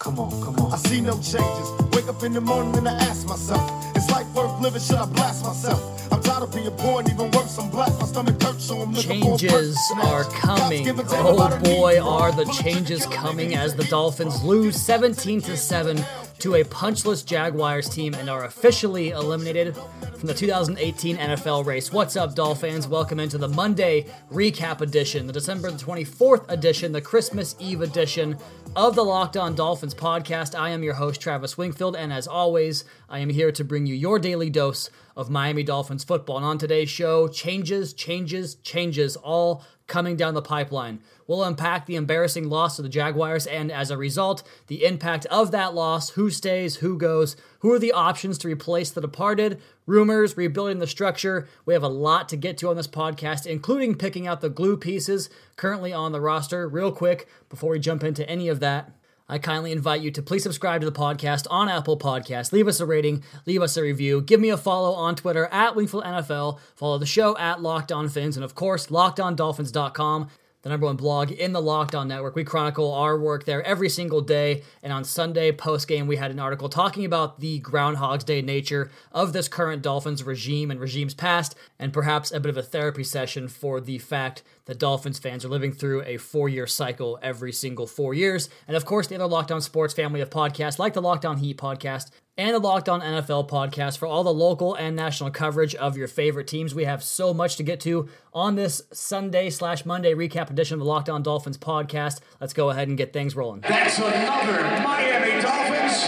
Come on, come on. I see no changes. Wake up in the morning and I ask myself, is life worth living? Should I blast myself? I'm tired of being and even worse, I'm black. My stomach hurts, so I'm looking Changes are coming. God's given to Oh boy, are the changes coming as the Dolphins lose 17 to 7 to a punchless Jaguars team and are officially eliminated from the 2018 NFL race. What's up, Dolphins? Welcome into the Monday recap edition, the December 24th edition, the Christmas Eve edition of the Locked On Dolphins podcast. I am your host, Travis Wingfield, and as always, I am here to bring you your daily dose of Miami Dolphins football. And on today's show, changes, changes, changes, all coming down the pipeline. We'll unpack the embarrassing loss to the Jaguars and, as a result, the impact of that loss who stays, who goes, who are the options to replace the departed, rumors, rebuilding the structure. We have a lot to get to on this podcast, including picking out the glue pieces currently on the roster. Real quick, before we jump into any of that, I kindly invite you to please subscribe to the podcast on Apple Podcasts. Leave us a rating, leave us a review, give me a follow on Twitter at Wingfield NFL, follow the show at Locked On Fins, and of course, LockedOnDolphins.com, the number one blog in the Locked On Network. We chronicle our work there every single day, and on Sunday post game, we had an article talking about the Groundhog's Day nature of this current Dolphins regime and regimes past, and perhaps a bit of a therapy session for the fact that Dolphins fans are living through a four year cycle every single four years. And of course, the other Locked On Sports family of podcasts, like the Locked On Heat podcast and the Locked On NFL podcast, for all the local and national coverage of your favorite teams. We have so much to get to on this Sunday slash Monday recap edition of the Locked On Dolphins podcast. Let's go ahead and get things rolling. That's another Miami Dolphins.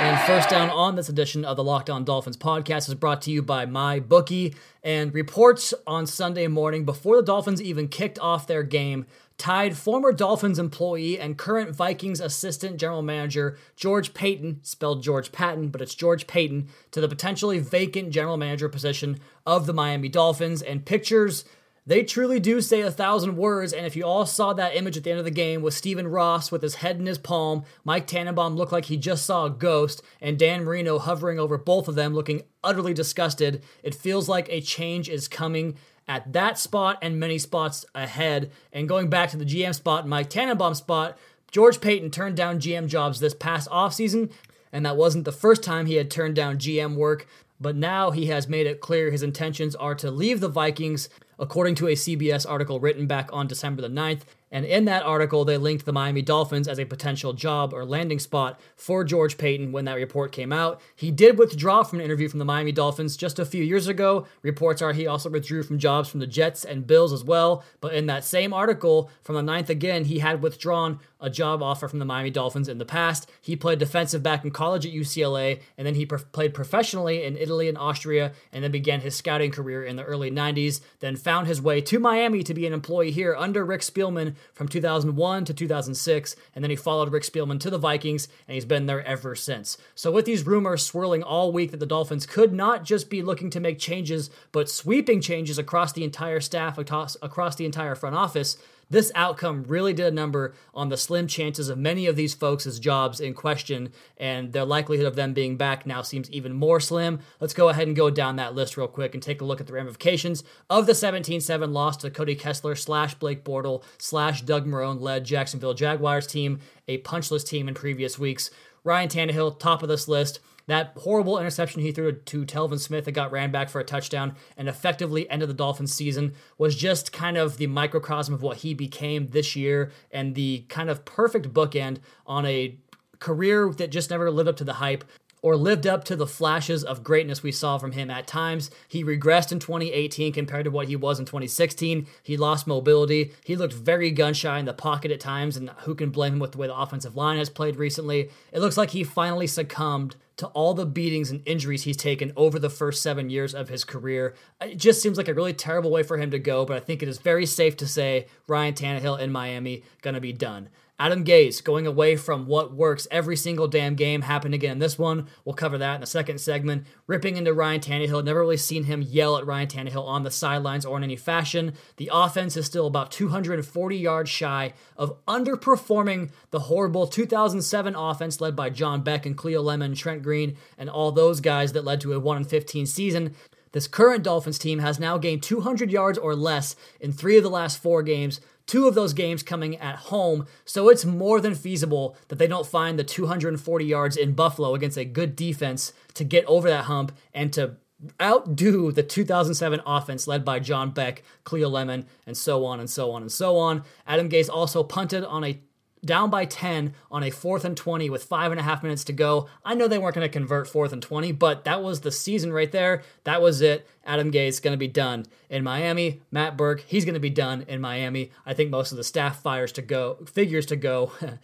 And first down on this edition of the Locked On Dolphins podcast is brought to you by My Bookie. And reports on Sunday morning before the Dolphins even kicked off their game tied former Dolphins employee and current Vikings assistant general manager George Payton, spelled George Paton, but it's George Payton, to the potentially vacant general manager position of the Miami Dolphins. And pictures they truly do say a thousand words, and if you all saw that image at the end of the game with Stephen Ross with his head in his palm, Mike Tannenbaum looked like he just saw a ghost, and Dan Marino hovering over both of them looking utterly disgusted, it feels like a change is coming at that spot and many spots ahead. And going back to the GM spot, Mike Tannenbaum spot, George Paton turned down GM jobs this past offseason, and that wasn't the first time he had turned down GM work. But now he has made it clear his intentions are to leave the Vikings, according to a CBS article written back on December the 9th. And in that article, they linked the Miami Dolphins as a potential job or landing spot for George Paton when that report came out. He did withdraw from an interview from the Miami Dolphins just a few years ago. Reports are he also withdrew from jobs from the Jets and Bills as well. But in that same article from the 9th again, he had withdrawn a job offer from the Miami Dolphins in the past. He played defensive back in college at UCLA, and then he played professionally in Italy and Austria, and then began his scouting career in the early 90s. Then found his way to Miami to be an employee here under Rick Spielman from 2001 to 2006, and then he followed Rick Spielman to the Vikings, and he's been there ever since. So, with these rumors swirling all week that the Dolphins could not just be looking to make changes, but sweeping changes across the entire staff, across, the entire front office, this outcome really did a number on the slim chances of many of these folks' jobs in question, and their likelihood of them being back now seems even more slim. Let's go ahead and go down that list real quick and take a look at the ramifications of the 17 7 loss to Cody Kessler slash Blake Bortles slash Doug Marrone led Jacksonville Jaguars team, a punchless team in previous weeks. Ryan Tannehill, top of this list. That horrible interception he threw to Telvin Smith that got ran back for a touchdown and effectively ended the Dolphins season was just kind of the microcosm of what he became this year and the kind of perfect bookend on a career that just never lived up to the hype or lived up to the flashes of greatness we saw from him at times. He regressed in 2018 compared to what he was in 2016. He lost mobility. He looked very gun shy in the pocket at times, and who can blame him with the way the offensive line has played recently? It looks like he finally succumbed to all the beatings and injuries he's taken over the first seven years of his career. It just seems like a really terrible way for him to go, but I think it is very safe to say Ryan Tannehill in Miami gonna be done. Adam Gase going away from what works every single damn game happened again in this one. We'll cover that in the second segment. Ripping into Ryan Tannehill. Never really seen him yell at Ryan Tannehill on the sidelines or in any fashion. The offense is still about 240 yards shy of underperforming the horrible 2007 offense led by John Beck and Cleo Lemon, Trent Green, and all those guys that led to a 1 15 season. This current Dolphins team has now gained 200 yards or less in three of the last four games, two of those games coming at home. So it's more than feasible that they don't find the 240 yards in Buffalo against a good defense to get over that hump and to outdo the 2007 offense led by John Beck, Cleo Lemon, and so on and so on and so on. Adam Gase also punted on a down by 10 on a fourth and 20 with five and a half minutes to go. I know they weren't going to convert fourth and 20, but that was the season right there. That was it. Adam Gase going to be done in Miami. Matt Burke, he's going to be done in Miami. I think most of the staff fires to go, figures to go.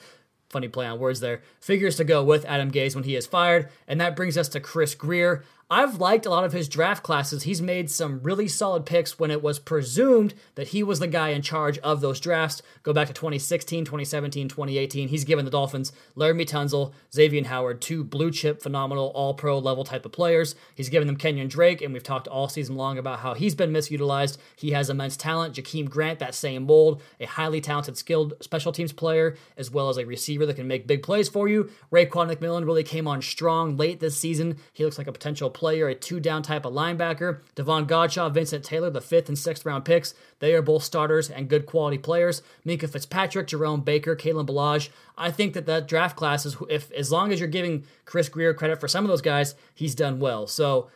funny play on words there, figures to go with Adam Gase when he is fired. And that brings us to Chris Grier. I've liked a lot of his draft classes. He's made some really solid picks when it was presumed that he was the guy in charge of those drafts. Go back to 2016, 2017, 2018. He's given the Dolphins Laremy Tunsil, Xavier Howard, two blue chip, phenomenal, all pro level type of players. He's given them Kenyon Drake, and we've talked all season long about how he's been misutilized. He has immense talent. Jakeem Grant, that same mold, a highly talented, skilled special teams player, as well as a receiver that can make big plays for you. Raekwon McMillan really came on strong late this season. He looks like a potential player, a two down type of linebacker. Devon Godchaux, Vincent Taylor, the fifth and sixth round picks. They are both starters and good quality players. Minkah Fitzpatrick, Jerome Baker, Kalen Ballage. I think that that draft class is, if as long as you're giving Chris Grier credit for some of those guys, he's done well. So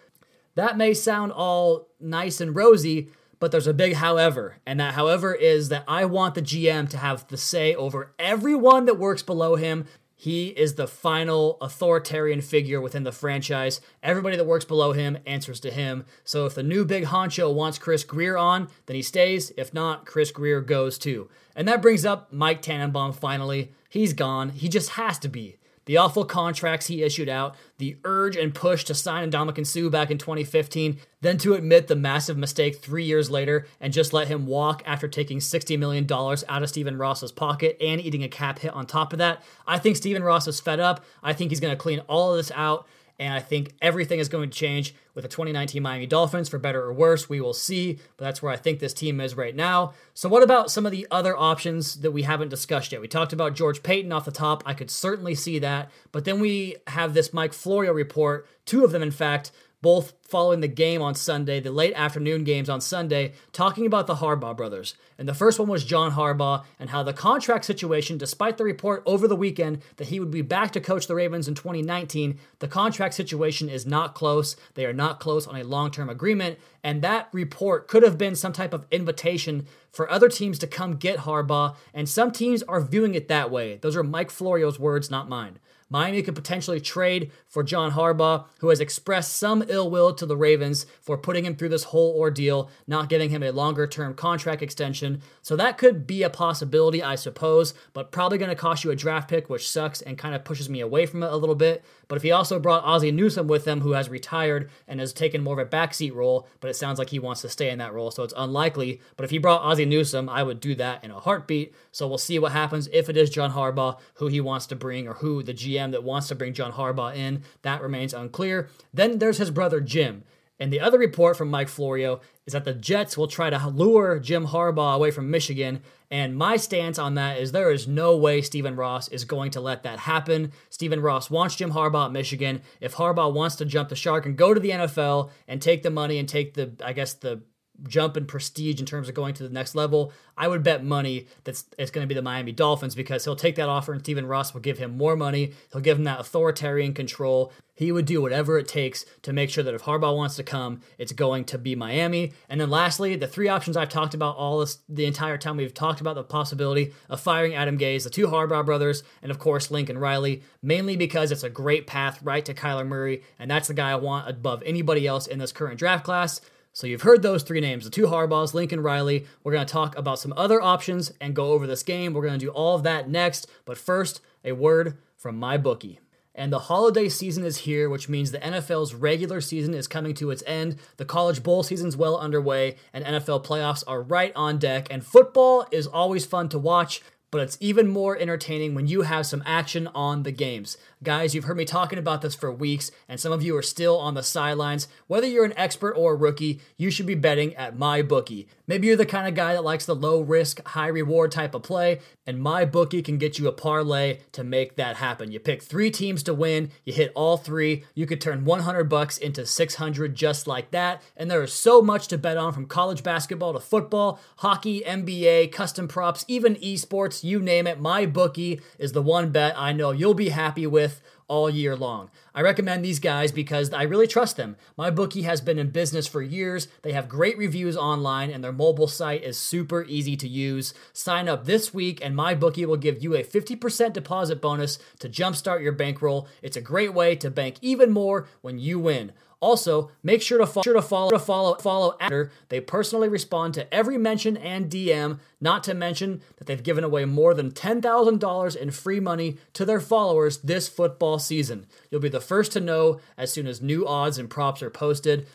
that may sound all nice and rosy, but there's a big however, and that however is that I want the GM to have the say over everyone that works below him he is the final authoritarian figure within the franchise. Everybody that works below him answers to him. So if the new big honcho wants Chris Grier on, then he stays. If not, Chris Grier goes too. And that brings up Mike Tannenbaum finally. He's gone. He just has to be the awful contracts he issued out, the urge and push to sign Ndamukong Suh back in 2015, then to admit the massive mistake three years later and just let him walk after taking $60 million out of Stephen Ross's pocket and eating a cap hit on top of that. I think Stephen Ross is fed up. I think he's going to clean all of this out and I think everything is going to change with the 2019 Miami Dolphins for better or worse. We will see, but that's where I think this team is right now. So, what about some of the other options that we haven't discussed yet? We talked about George Paton off the top. I could certainly see that. But then we have this Mike Florio report, two of them, in fact, both following the game on Sunday, the late afternoon games on Sunday, talking about the Harbaugh brothers. And the first one was John Harbaugh and how the contract situation, despite the report over the weekend that he would be back to coach the Ravens in 2019, the contract situation is not close. They are not close on a long term agreement. And that report could have been some type of invitation for other teams to come get Harbaugh. And some teams are viewing it that way. Those are Mike Florio's words, not mine. Miami could potentially trade for John Harbaugh, who has expressed some ill will to the Ravens for putting him through this whole ordeal, not giving him a longer term contract extension. So that could be a possibility, I suppose, but probably going to cost you a draft pick, which sucks and kind of pushes me away from it a little bit. But if he also brought Ozzie Newsome with him, who has retired and has taken more of a backseat role, but it sounds like he wants to stay in that role, so it's unlikely. But if he brought Ozzie Newsome, I would do that in a heartbeat. So we'll see what happens if it is John Harbaugh, who he wants to bring, or who the GM that wants to bring John Harbaugh in. That remains unclear. Then there's his brother Jim. And the other report from Mike Florio is that the Jets will try to lure Jim Harbaugh away from Michigan. And my stance on that is there is no way Stephen Ross is going to let that happen. Stephen Ross wants Jim Harbaugh at Michigan. If Harbaugh wants to jump the shark and go to the NFL and take the money and take the, I guess, the jump in prestige in terms of going to the next level, I would bet money that it's going to be the Miami Dolphins because he'll take that offer and Stephen Ross will give him more money. He'll give him that authoritarian control. He would do whatever it takes to make sure that if Harbaugh wants to come, it's going to be Miami. And then lastly, the three options I've talked about all this the entire time we've talked about the possibility of firing Adam Gase, the two Harbaugh brothers, and of course Lincoln Riley, mainly because it's a great path right to Kyler Murray, and that's the guy I want above anybody else in this current draft class. So you've heard those three names, the two Harbaughs, Lincoln Riley. We're going to talk about some other options and go over this game. We're going to do all of that next. But first, a word from my bookie. And the holiday season is here, which means the NFL's regular season is coming to its end. The college bowl season's well underway, and NFL playoffs are right on deck. And football is always fun to watch, but it's even more entertaining when you have some action on the games. Guys, you've heard me talking about this for weeks, and some of you are still on the sidelines. Whether you're an expert or a rookie, you should be betting at MyBookie. Maybe you're the kind of guy that likes the low risk, high reward type of play, and MyBookie can get you a parlay to make that happen. You pick three teams to win, you hit all three, you could turn 100 bucks into 600 just like that, and there is so much to bet on from college basketball to football, hockey, NBA, custom props, even esports, you name it. my bookie is the one bet I know you'll be happy with all year long. I recommend these guys because I really trust them. My bookie has been in business for years. They have great reviews online and their mobile site is super easy to use. Sign up this week and my bookie will give you a 50% deposit bonus to jumpstart your bankroll. It's a great way to bank even more when you win. Also, make sure to, fo- sure to follow to follow follow after they personally respond to every mention and DM. Not to mention that they've given away more than ten thousand dollars in free money to their followers this football season. You'll be the first to know as soon as new odds and props are posted.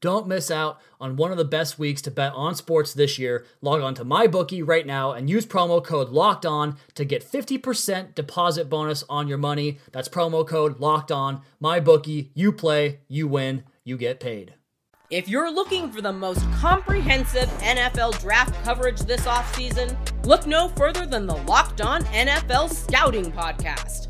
Don't miss out on one of the best weeks to bet on sports this year. Log on to MyBookie right now and use promo code LOCKED ON to get 50% deposit bonus on your money. That's promo code LOCKED ON. MyBookie, you play, you win, you get paid. If you're looking for the most comprehensive NFL draft coverage this offseason, look no further than the Locked On NFL Scouting Podcast.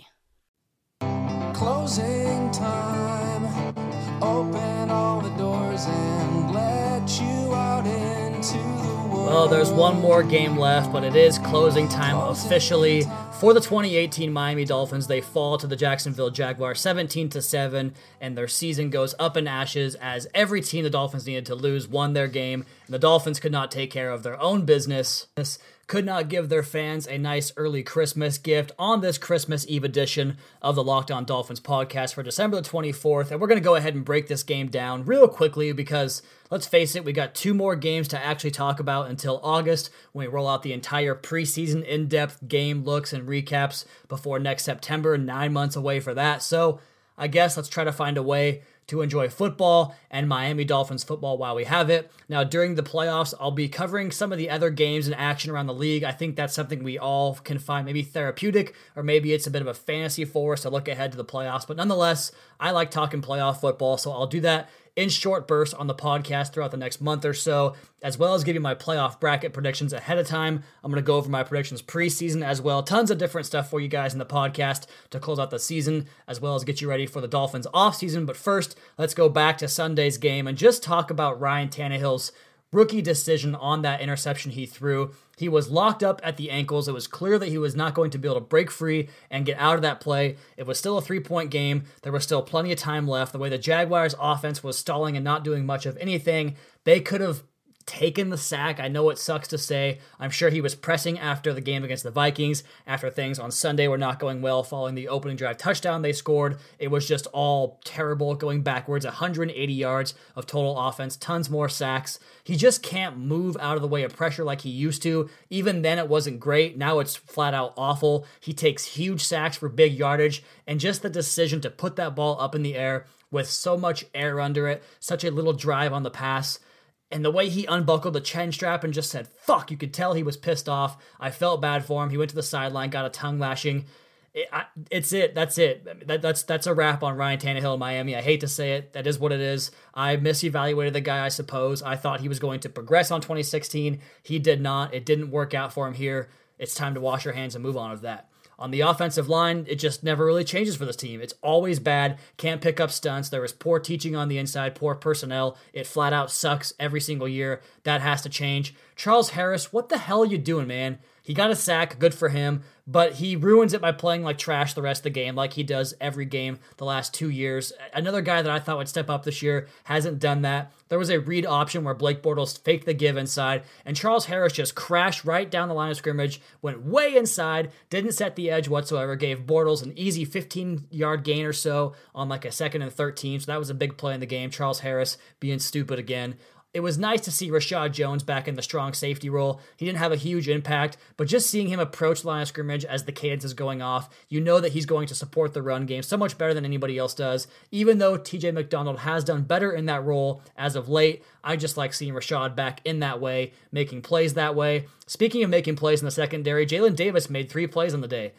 Closing time. Open all the doors and let you out into the world. Well, there's one more game left, but it is closing time officially for the 2018 Miami Dolphins. They fall to the Jacksonville Jaguars 17 to 7, and their season goes up in ashes as every team the Dolphins needed to lose won their game, and the Dolphins could not take care of their own business could not give their fans a nice early Christmas gift on this Christmas Eve edition of the Locked On Dolphins podcast for December the 24th. And we're going to go ahead and break this game down real quickly because let's face it, we got two more games to actually talk about until August when we roll out the entire preseason in depth game looks and recaps before next September, nine months away for that. So I guess let's try to find a way to enjoy football and Miami Dolphins football while we have it. Now, during the playoffs, I'll be covering some of the other games and action around the league. I think that's something we all can find maybe therapeutic, or maybe it's a bit of a fantasy for us to look ahead to the playoffs. But nonetheless, I like talking playoff football, so I'll do that in short bursts on the podcast throughout the next month or so, as well as giving my playoff bracket predictions ahead of time. I'm going to go over my predictions preseason as well. Tons of different stuff for you guys in the podcast to close out the season, as well as get you ready for the Dolphins offseason. But first, let's go back to Sunday's game and just talk about Ryan Tannehill's rookie decision on that interception he threw. He was locked up at the ankles. It was clear that he was not going to be able to break free and get out of that play. It was still a three point game. There was still plenty of time left. The way the Jaguars' offense was stalling and not doing much of anything, they could have taken the sack. I know it sucks to say. I'm sure he was pressing after the game against the Vikings, after things on Sunday were not going well following the opening drive touchdown they scored. It was just all terrible going backwards, 180 yards of total offense, tons more sacks. He just can't move out of the way of pressure like he used to. Even then, it wasn't great. Now it's flat out awful. He takes huge sacks for big yardage, and just the decision to put that ball up in the air with so much air under it, such a little drive on the pass and the way he unbuckled the chin strap and just said, fuck, you could tell he was pissed off. I felt bad for him. He went to the sideline, got a tongue lashing. It, I, it's it. That's it. That, that's that's a wrap on Ryan Tannehill in Miami. I hate to say it. That is what it is. I misevaluated the guy, I suppose. I thought he was going to progress on 2016. He did not. It didn't work out for him here. It's time to wash your hands and move on of that. On the offensive line, it just never really changes for this team. It's always bad, can't pick up stunts. There is poor teaching on the inside, poor personnel. It flat out sucks every single year. That has to change. Charles Harris, what the hell are you doing, man? He got a sack, good for him, but he ruins it by playing like trash the rest of the game, like he does every game the last two years. Another guy that I thought would step up this year hasn't done that. There was a read option where Blake Bortles faked the give inside, and Charles Harris just crashed right down the line of scrimmage, went way inside, didn't set the edge whatsoever, gave Bortles an easy 15 yard gain or so on like a second and 13. So that was a big play in the game. Charles Harris being stupid again. It was nice to see Rashad Jones back in the strong safety role. He didn't have a huge impact, but just seeing him approach line of scrimmage as the cadence is going off, you know that he's going to support the run game so much better than anybody else does. Even though TJ McDonald has done better in that role as of late, I just like seeing Rashad back in that way, making plays that way. Speaking of making plays in the secondary, Jalen Davis made three plays on the day.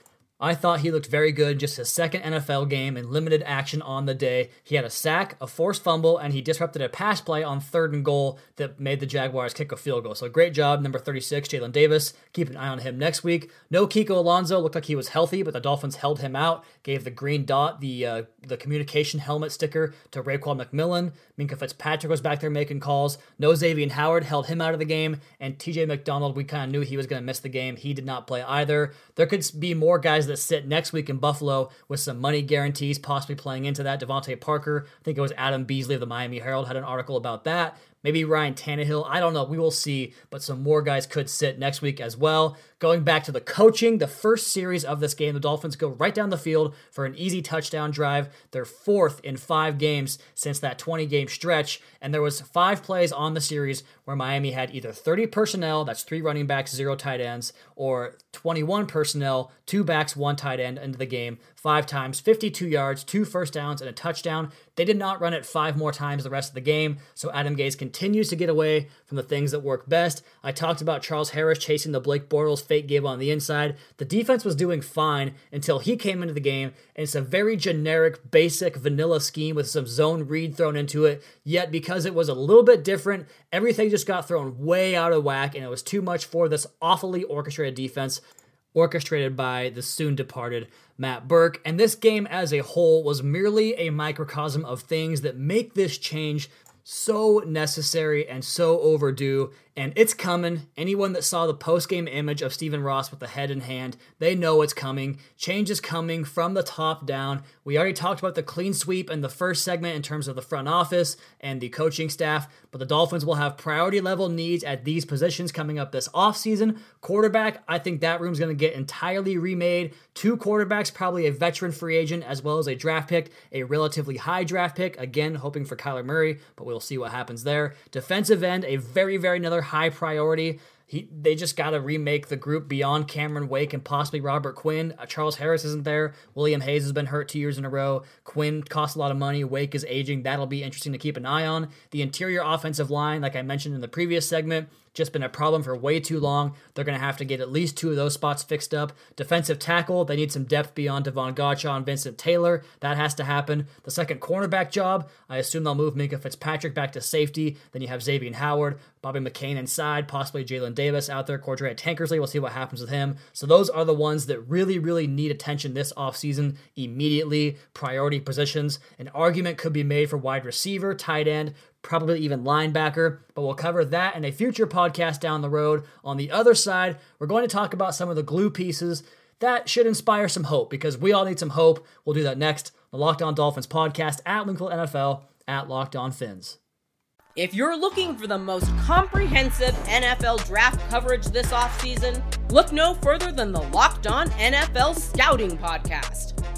I thought he looked very good, just his second NFL game in limited action on the day. He had a sack, a forced fumble, and he disrupted a pass play on third and goal that made the Jaguars kick a field goal. So great job, number 36, Jalen Davis. Keep an eye on him next week. No Kiko Alonso, looked like he was healthy, but the Dolphins held him out, gave the green dot, the uh, the communication helmet sticker to Raekwon McMillan. Minkah Fitzpatrick was back there making calls. No Xavier Howard held him out of the game, and TJ McDonald, we kind of knew he was going to miss the game. He did not play either. There could be more guys that sit next week in Buffalo with some money guarantees possibly playing into that. DeVante Parker, I think it was Adam Beasley of the Miami Herald had an article about that. Maybe Ryan Tannehill. I don't know. We will see. But some more guys could sit next week as well. Going back to the coaching, the first series of this game, the Dolphins go right down the field for an easy touchdown drive. They're fourth in five games since that 20 game stretch. And there was five plays on the series where Miami had either 30 personnel, that's three running backs, zero tight ends, or 21 personnel, two backs, one tight end into the game, five times, 52 yards, two first downs, and a touchdown. They did not run it five more times the rest of the game, so Adam Gase continues to get away from the things that work best. I talked about Charles Harris chasing the Blake Bortles fake give on the inside. The defense was doing fine until he came into the game, and it's a very generic, basic, vanilla scheme with some zone read thrown into it. Yet, because it was a little bit different, everything just got thrown way out of whack, and it was too much for this awfully orchestrated defense orchestrated by the soon departed Matt Burke. And this game as a whole was merely a microcosm of things that make this change so necessary and so overdue and it's coming. Anyone that saw the post game image of Stephen Ross with the head in hand, they know it's coming. Change is coming from the top down. We already talked about the clean sweep in the first segment in terms of the front office and the coaching staff, but the Dolphins will have priority level needs at these positions coming up this offseason. Quarterback, I think that room's going to get entirely remade. Two quarterbacks, probably a veteran free agent as well as a draft pick, a relatively high draft pick. Again, hoping for Kyler Murray, but we'll see what happens there. Defensive end, a very, very another high priority. He, they just got to remake the group beyond Cameron Wake and possibly Robert Quinn. Uh, Charles Harris isn't there. William Hayes has been hurt two years in a row. Quinn costs a lot of money. Wake is aging. That'll be interesting to keep an eye on. The interior offensive line, like I mentioned in the previous segment, just been a problem for way too long. They're going to have to get at least two of those spots fixed up. Defensive tackle, they need some depth beyond Devon Godchaux and Vincent Taylor. That has to happen. The second cornerback job, I assume they'll move Minkah Fitzpatrick back to safety. Then you have Xavier Howard, Bobby McCain inside, possibly Jalen Davis out there, Cordrea Tankersley. We'll see what happens with him. So those are the ones that really, really need attention this offseason immediately. Priority positions. An argument could be made for wide receiver, tight end, probably even linebacker, but we'll cover that in a future podcast down the road. On the other side, we're going to talk about some of the glue pieces that should inspire some hope because we all need some hope. We'll do that next. The Locked On Dolphins podcast at Linkle NFL at Locked On Fins. If you're looking for the most comprehensive NFL draft coverage this offseason, look no further than the Locked On NFL Scouting Podcast.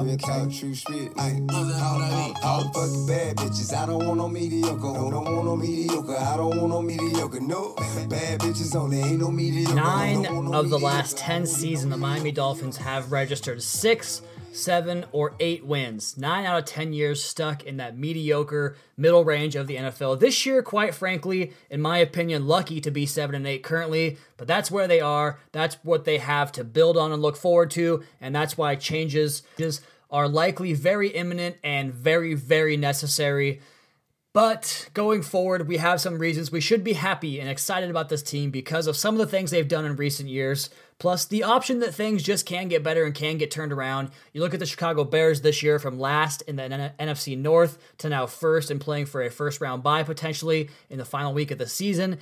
I been talking true shit. I all, all fucking bad bitches. I don't want no mediocre. No, don't want no mediocre. I don't want no mediocre. No bad bitches only. Ain't no mediocre. Nine no of the last 10 seasons, the Miami Dolphins have registered six, seven, or eight wins. Nine out of 10 years stuck in that mediocre middle range of the NFL. This year, quite frankly, in my opinion, lucky to be seven and eight currently, but that's where they are. That's what they have to build on and look forward to, and that's why changes are likely very imminent and very, very necessary. But going forward, we have some reasons we should be happy and excited about this team because of some of the things they've done in recent years, plus the option that things just can get better and can get turned around. You look at the Chicago Bears this year from last in the NFC North to now first and playing for a first round bye potentially in the final week of the season.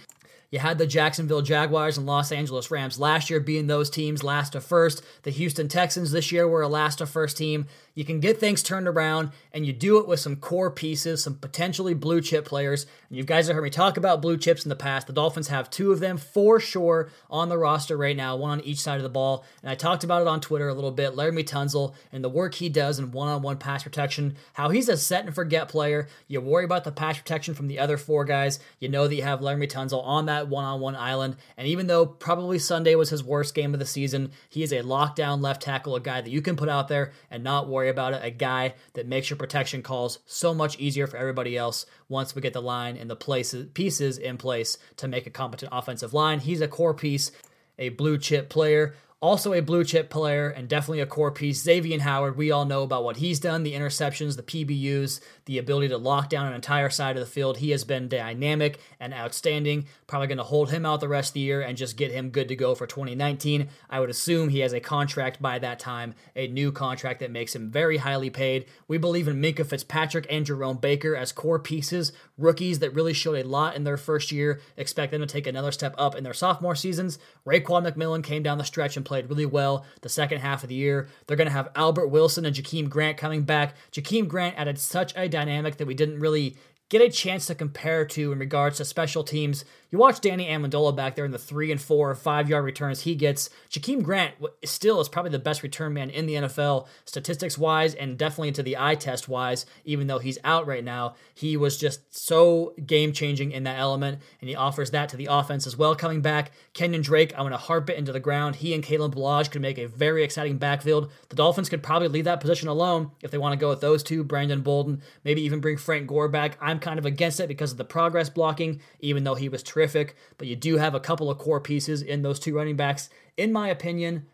You had the Jacksonville Jaguars and Los Angeles Rams last year being those teams last to first. The Houston Texans this year were a last to first team. You can get things turned around, and you do it with some core pieces, some potentially blue chip players. And you guys have heard me talk about blue chips in the past. The Dolphins have two of them for sure on the roster right now, one on each side of the ball. And I talked about it on Twitter a little bit. Laremy Tunsil and the work he does in one on one pass protection, how he's a set and forget player. You worry about the pass protection from the other four guys. You know that you have Laremy Tunsil on that one on one island. And even though probably Sunday was his worst game of the season, he is a lockdown left tackle, a guy that you can put out there and not worry about it, a guy that makes your protection calls so much easier for everybody else once we get the line and the places, pieces in place to make a competent offensive line. He's a core piece, a blue chip player. Also, a blue chip player and definitely a core piece. Xavier Howard, we all know about what he's done the interceptions, the PBUs, the ability to lock down an entire side of the field. He has been dynamic and outstanding. Probably going to hold him out the rest of the year and just get him good to go for 2019. I would assume he has a contract by that time, a new contract that makes him very highly paid. We believe in Minkah Fitzpatrick and Jerome Baker as core pieces, rookies that really showed a lot in their first year. Expect them to take another step up in their sophomore seasons. Raekwon McMillan came down the stretch and played really well the second half of the year. They're going to have Albert Wilson and Jakeem Grant coming back. Jakeem Grant added such a dynamic that we didn't really get a chance to compare to in regards to special teams you watch Danny Amendola back there in the three and four or five yard returns he gets. Jakeem Grant still is probably the best return man in the NFL, statistics wise, and definitely into the eye test wise, even though he's out right now. He was just so game changing in that element, and he offers that to the offense as well. Coming back, Kenyon Drake, I'm going to harp it into the ground. He and Kalen Ballage could make a very exciting backfield. The Dolphins could probably leave that position alone if they want to go with those two, Brandon Bolden, maybe even bring Frank Gore back. I'm kind of against it because of the progress blocking, even though he was terrific, but you do have a couple of core pieces in those two running backs. In my opinion,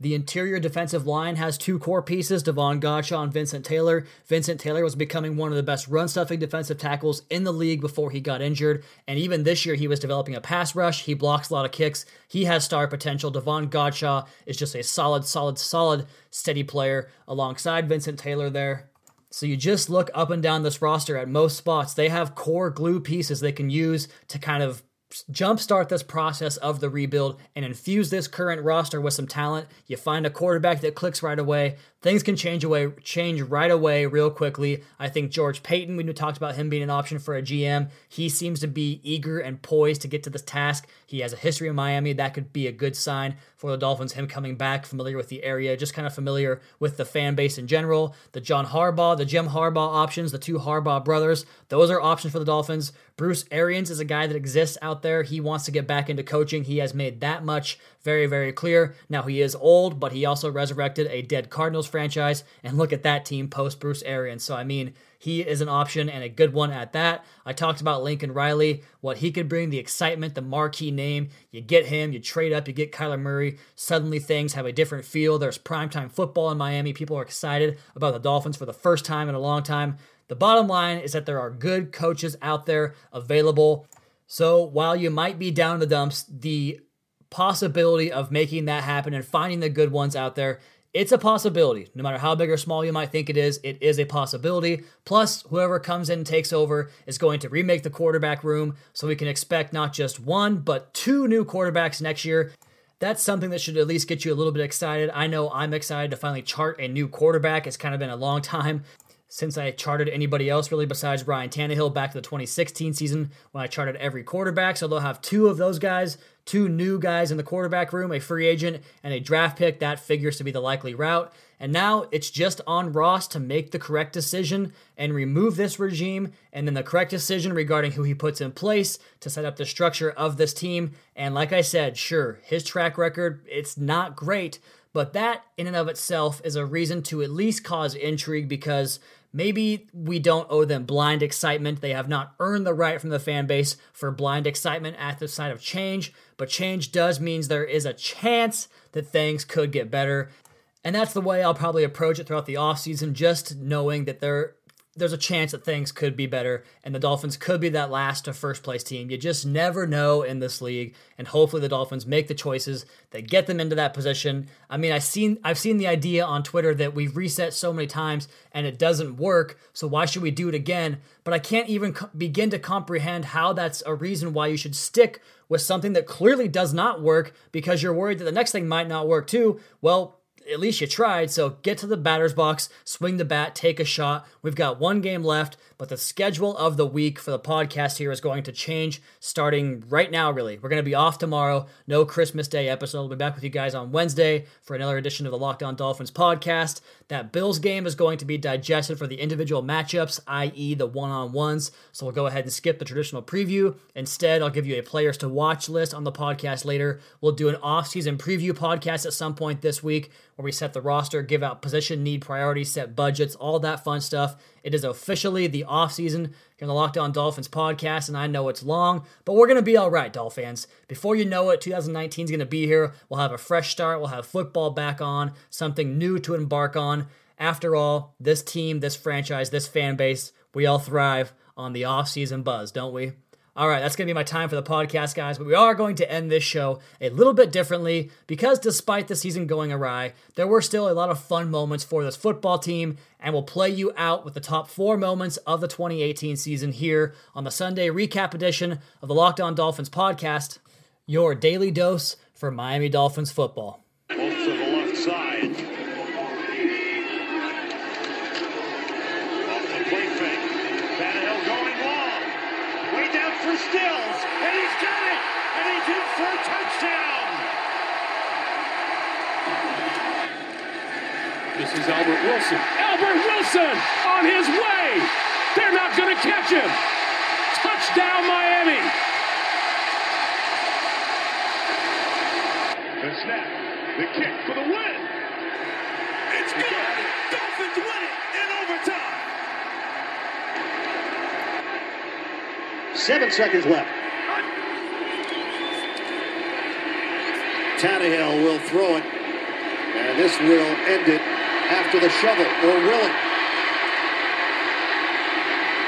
the interior defensive line has two core pieces, Devon Godchaux and Vincent Taylor. Vincent Taylor was becoming one of the best run stuffing defensive tackles in the league before he got injured. And even this year, he was developing a pass rush. He blocks a lot of kicks. He has star potential. Devon Godchaux is just a solid, solid, solid, steady player alongside Vincent Taylor there. So you just look up and down this roster at most spots. They have core glue pieces they can use to kind of jumpstart this process of the rebuild and infuse this current roster with some talent. You find a quarterback that clicks right away. Things can change away, change right away, real quickly. I think George Paton, we talked about him being an option for a GM. He seems to be eager and poised to get to this task. He has a history in Miami. That could be a good sign for the Dolphins. Him coming back, familiar with the area, just kind of familiar with the fan base in general. The John Harbaugh, the Jim Harbaugh options, the two Harbaugh brothers, those are options for the Dolphins. Bruce Arians is a guy that exists out there. He wants to get back into coaching. He has made that much very, very clear. Now, he is old, but he also resurrected a dead Cardinals franchise. And look at that team post Bruce Arians. So, I mean, he is an option and a good one at that. I talked about Lincoln Riley, what he could bring, the excitement, the marquee name. You get him, you trade up, you get Kyler Murray. Suddenly things have a different feel. There's primetime football in Miami. People are excited about the Dolphins for the first time in a long time. The bottom line is that there are good coaches out there available. So while you might be down in the dumps, the possibility of making that happen and finding the good ones out there it's a possibility. No matter how big or small you might think it is, it is a possibility. Plus, whoever comes in and takes over is going to remake the quarterback room, so we can expect not just one, but two new quarterbacks next year. that's something that should at least get you a little bit excited. I know I'm excited to finally chart a new quarterback. It's kind of been a long time since I charted anybody else really besides Ryan Tannehill back to the 2016 season when I charted every quarterback. So they'll have two of those guys, two new guys in the quarterback room, a free agent and a draft pick. That figures to be the likely route. And now it's just on Ross to make the correct decision and remove this regime, and then the correct decision regarding who he puts in place to set up the structure of this team. And like I said, sure, his track record, it's not great, but that in and of itself is a reason to at least cause intrigue because Maybe we don't owe them blind excitement. They have not earned the right from the fan base for blind excitement at the sight of change, but change does means there is a chance that things could get better. And that's the way I'll probably approach it throughout the offseason, just knowing that there there's a chance that things could be better and the Dolphins could be that last to first place team. You just never know in this league and hopefully the Dolphins make the choices that get them into that position. I mean, I've seen I've seen the idea on Twitter that we've reset so many times and it doesn't work, so why should we do it again? But I can't even co- begin to comprehend how that's a reason why you should stick with something that clearly does not work because you're worried that the next thing might not work too. Well, at least you tried. So get to the batter's box, swing the bat, take a shot. We've got one game left, but the schedule of the week for the podcast here is going to change starting right now, really. We're going to be off tomorrow. No Christmas Day episode. We'll be back with you guys on Wednesday for another edition of the Locked On Dolphins podcast. That Bills game is going to be digested for the individual matchups, i.e., the one on ones. So we'll go ahead and skip the traditional preview. Instead, I'll give you a players to watch list on the podcast later. We'll do an off-season preview podcast at some point this week where we set the roster, give out position need priorities, set budgets, all that fun stuff. It is officially the offseason here on the Locked On Dolphins podcast, and I know it's long, but we're going to be all right, Dolphins. Before you know it, 2019 is going to be here. We'll have a fresh start. We'll have football back on, something new to embark on. After all, this team, this franchise, this fan base, we all thrive on the offseason buzz, don't we? All right, that's going to be my time for the podcast, guys. But we are going to end this show a little bit differently because despite the season going awry, there were still a lot of fun moments for this football team. And we'll play you out with the top four moments of the 2018 season here on the Sunday recap edition of the Locked On Dolphins podcast, your daily dose for Miami Dolphins football. Both to the left side. Off the play fake. Tannehill going long. Way down for Stills. And he's got it. And he's in for a touchdown. This is Albert Wilson. Albert Wilson on his way. They're not going to catch him. Touchdown, Miami. The snap. The kick for the win. It's good. Dolphins win it in overtime. Seven seconds left. Tannehill will throw it, and this will end it after the shovel, or will it?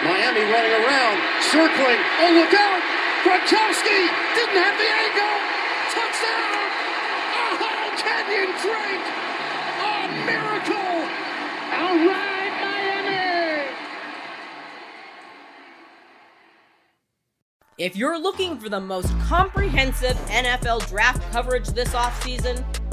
Miami running around, circling. Oh, look out! Gronkowski didn't have the angle. Touchdown! Oh, Kenyon Drake! A miracle! All right, Miami! If you're looking for the most comprehensive NFL draft coverage this offseason,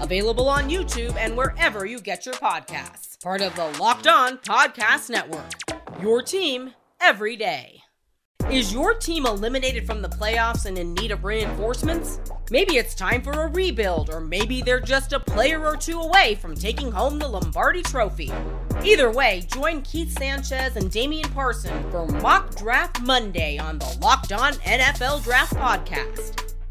available on YouTube and wherever you get your podcasts. Part of the Locked On Podcast Network. Your team every day. Is your team eliminated from the playoffs and in need of reinforcements? Maybe it's time for a rebuild, or maybe they're just a player or two away from taking home the Lombardi Trophy. Either way, join Keith Sanchez and Damian Parson for Mock Draft Monday on the Locked On NFL Draft Podcast.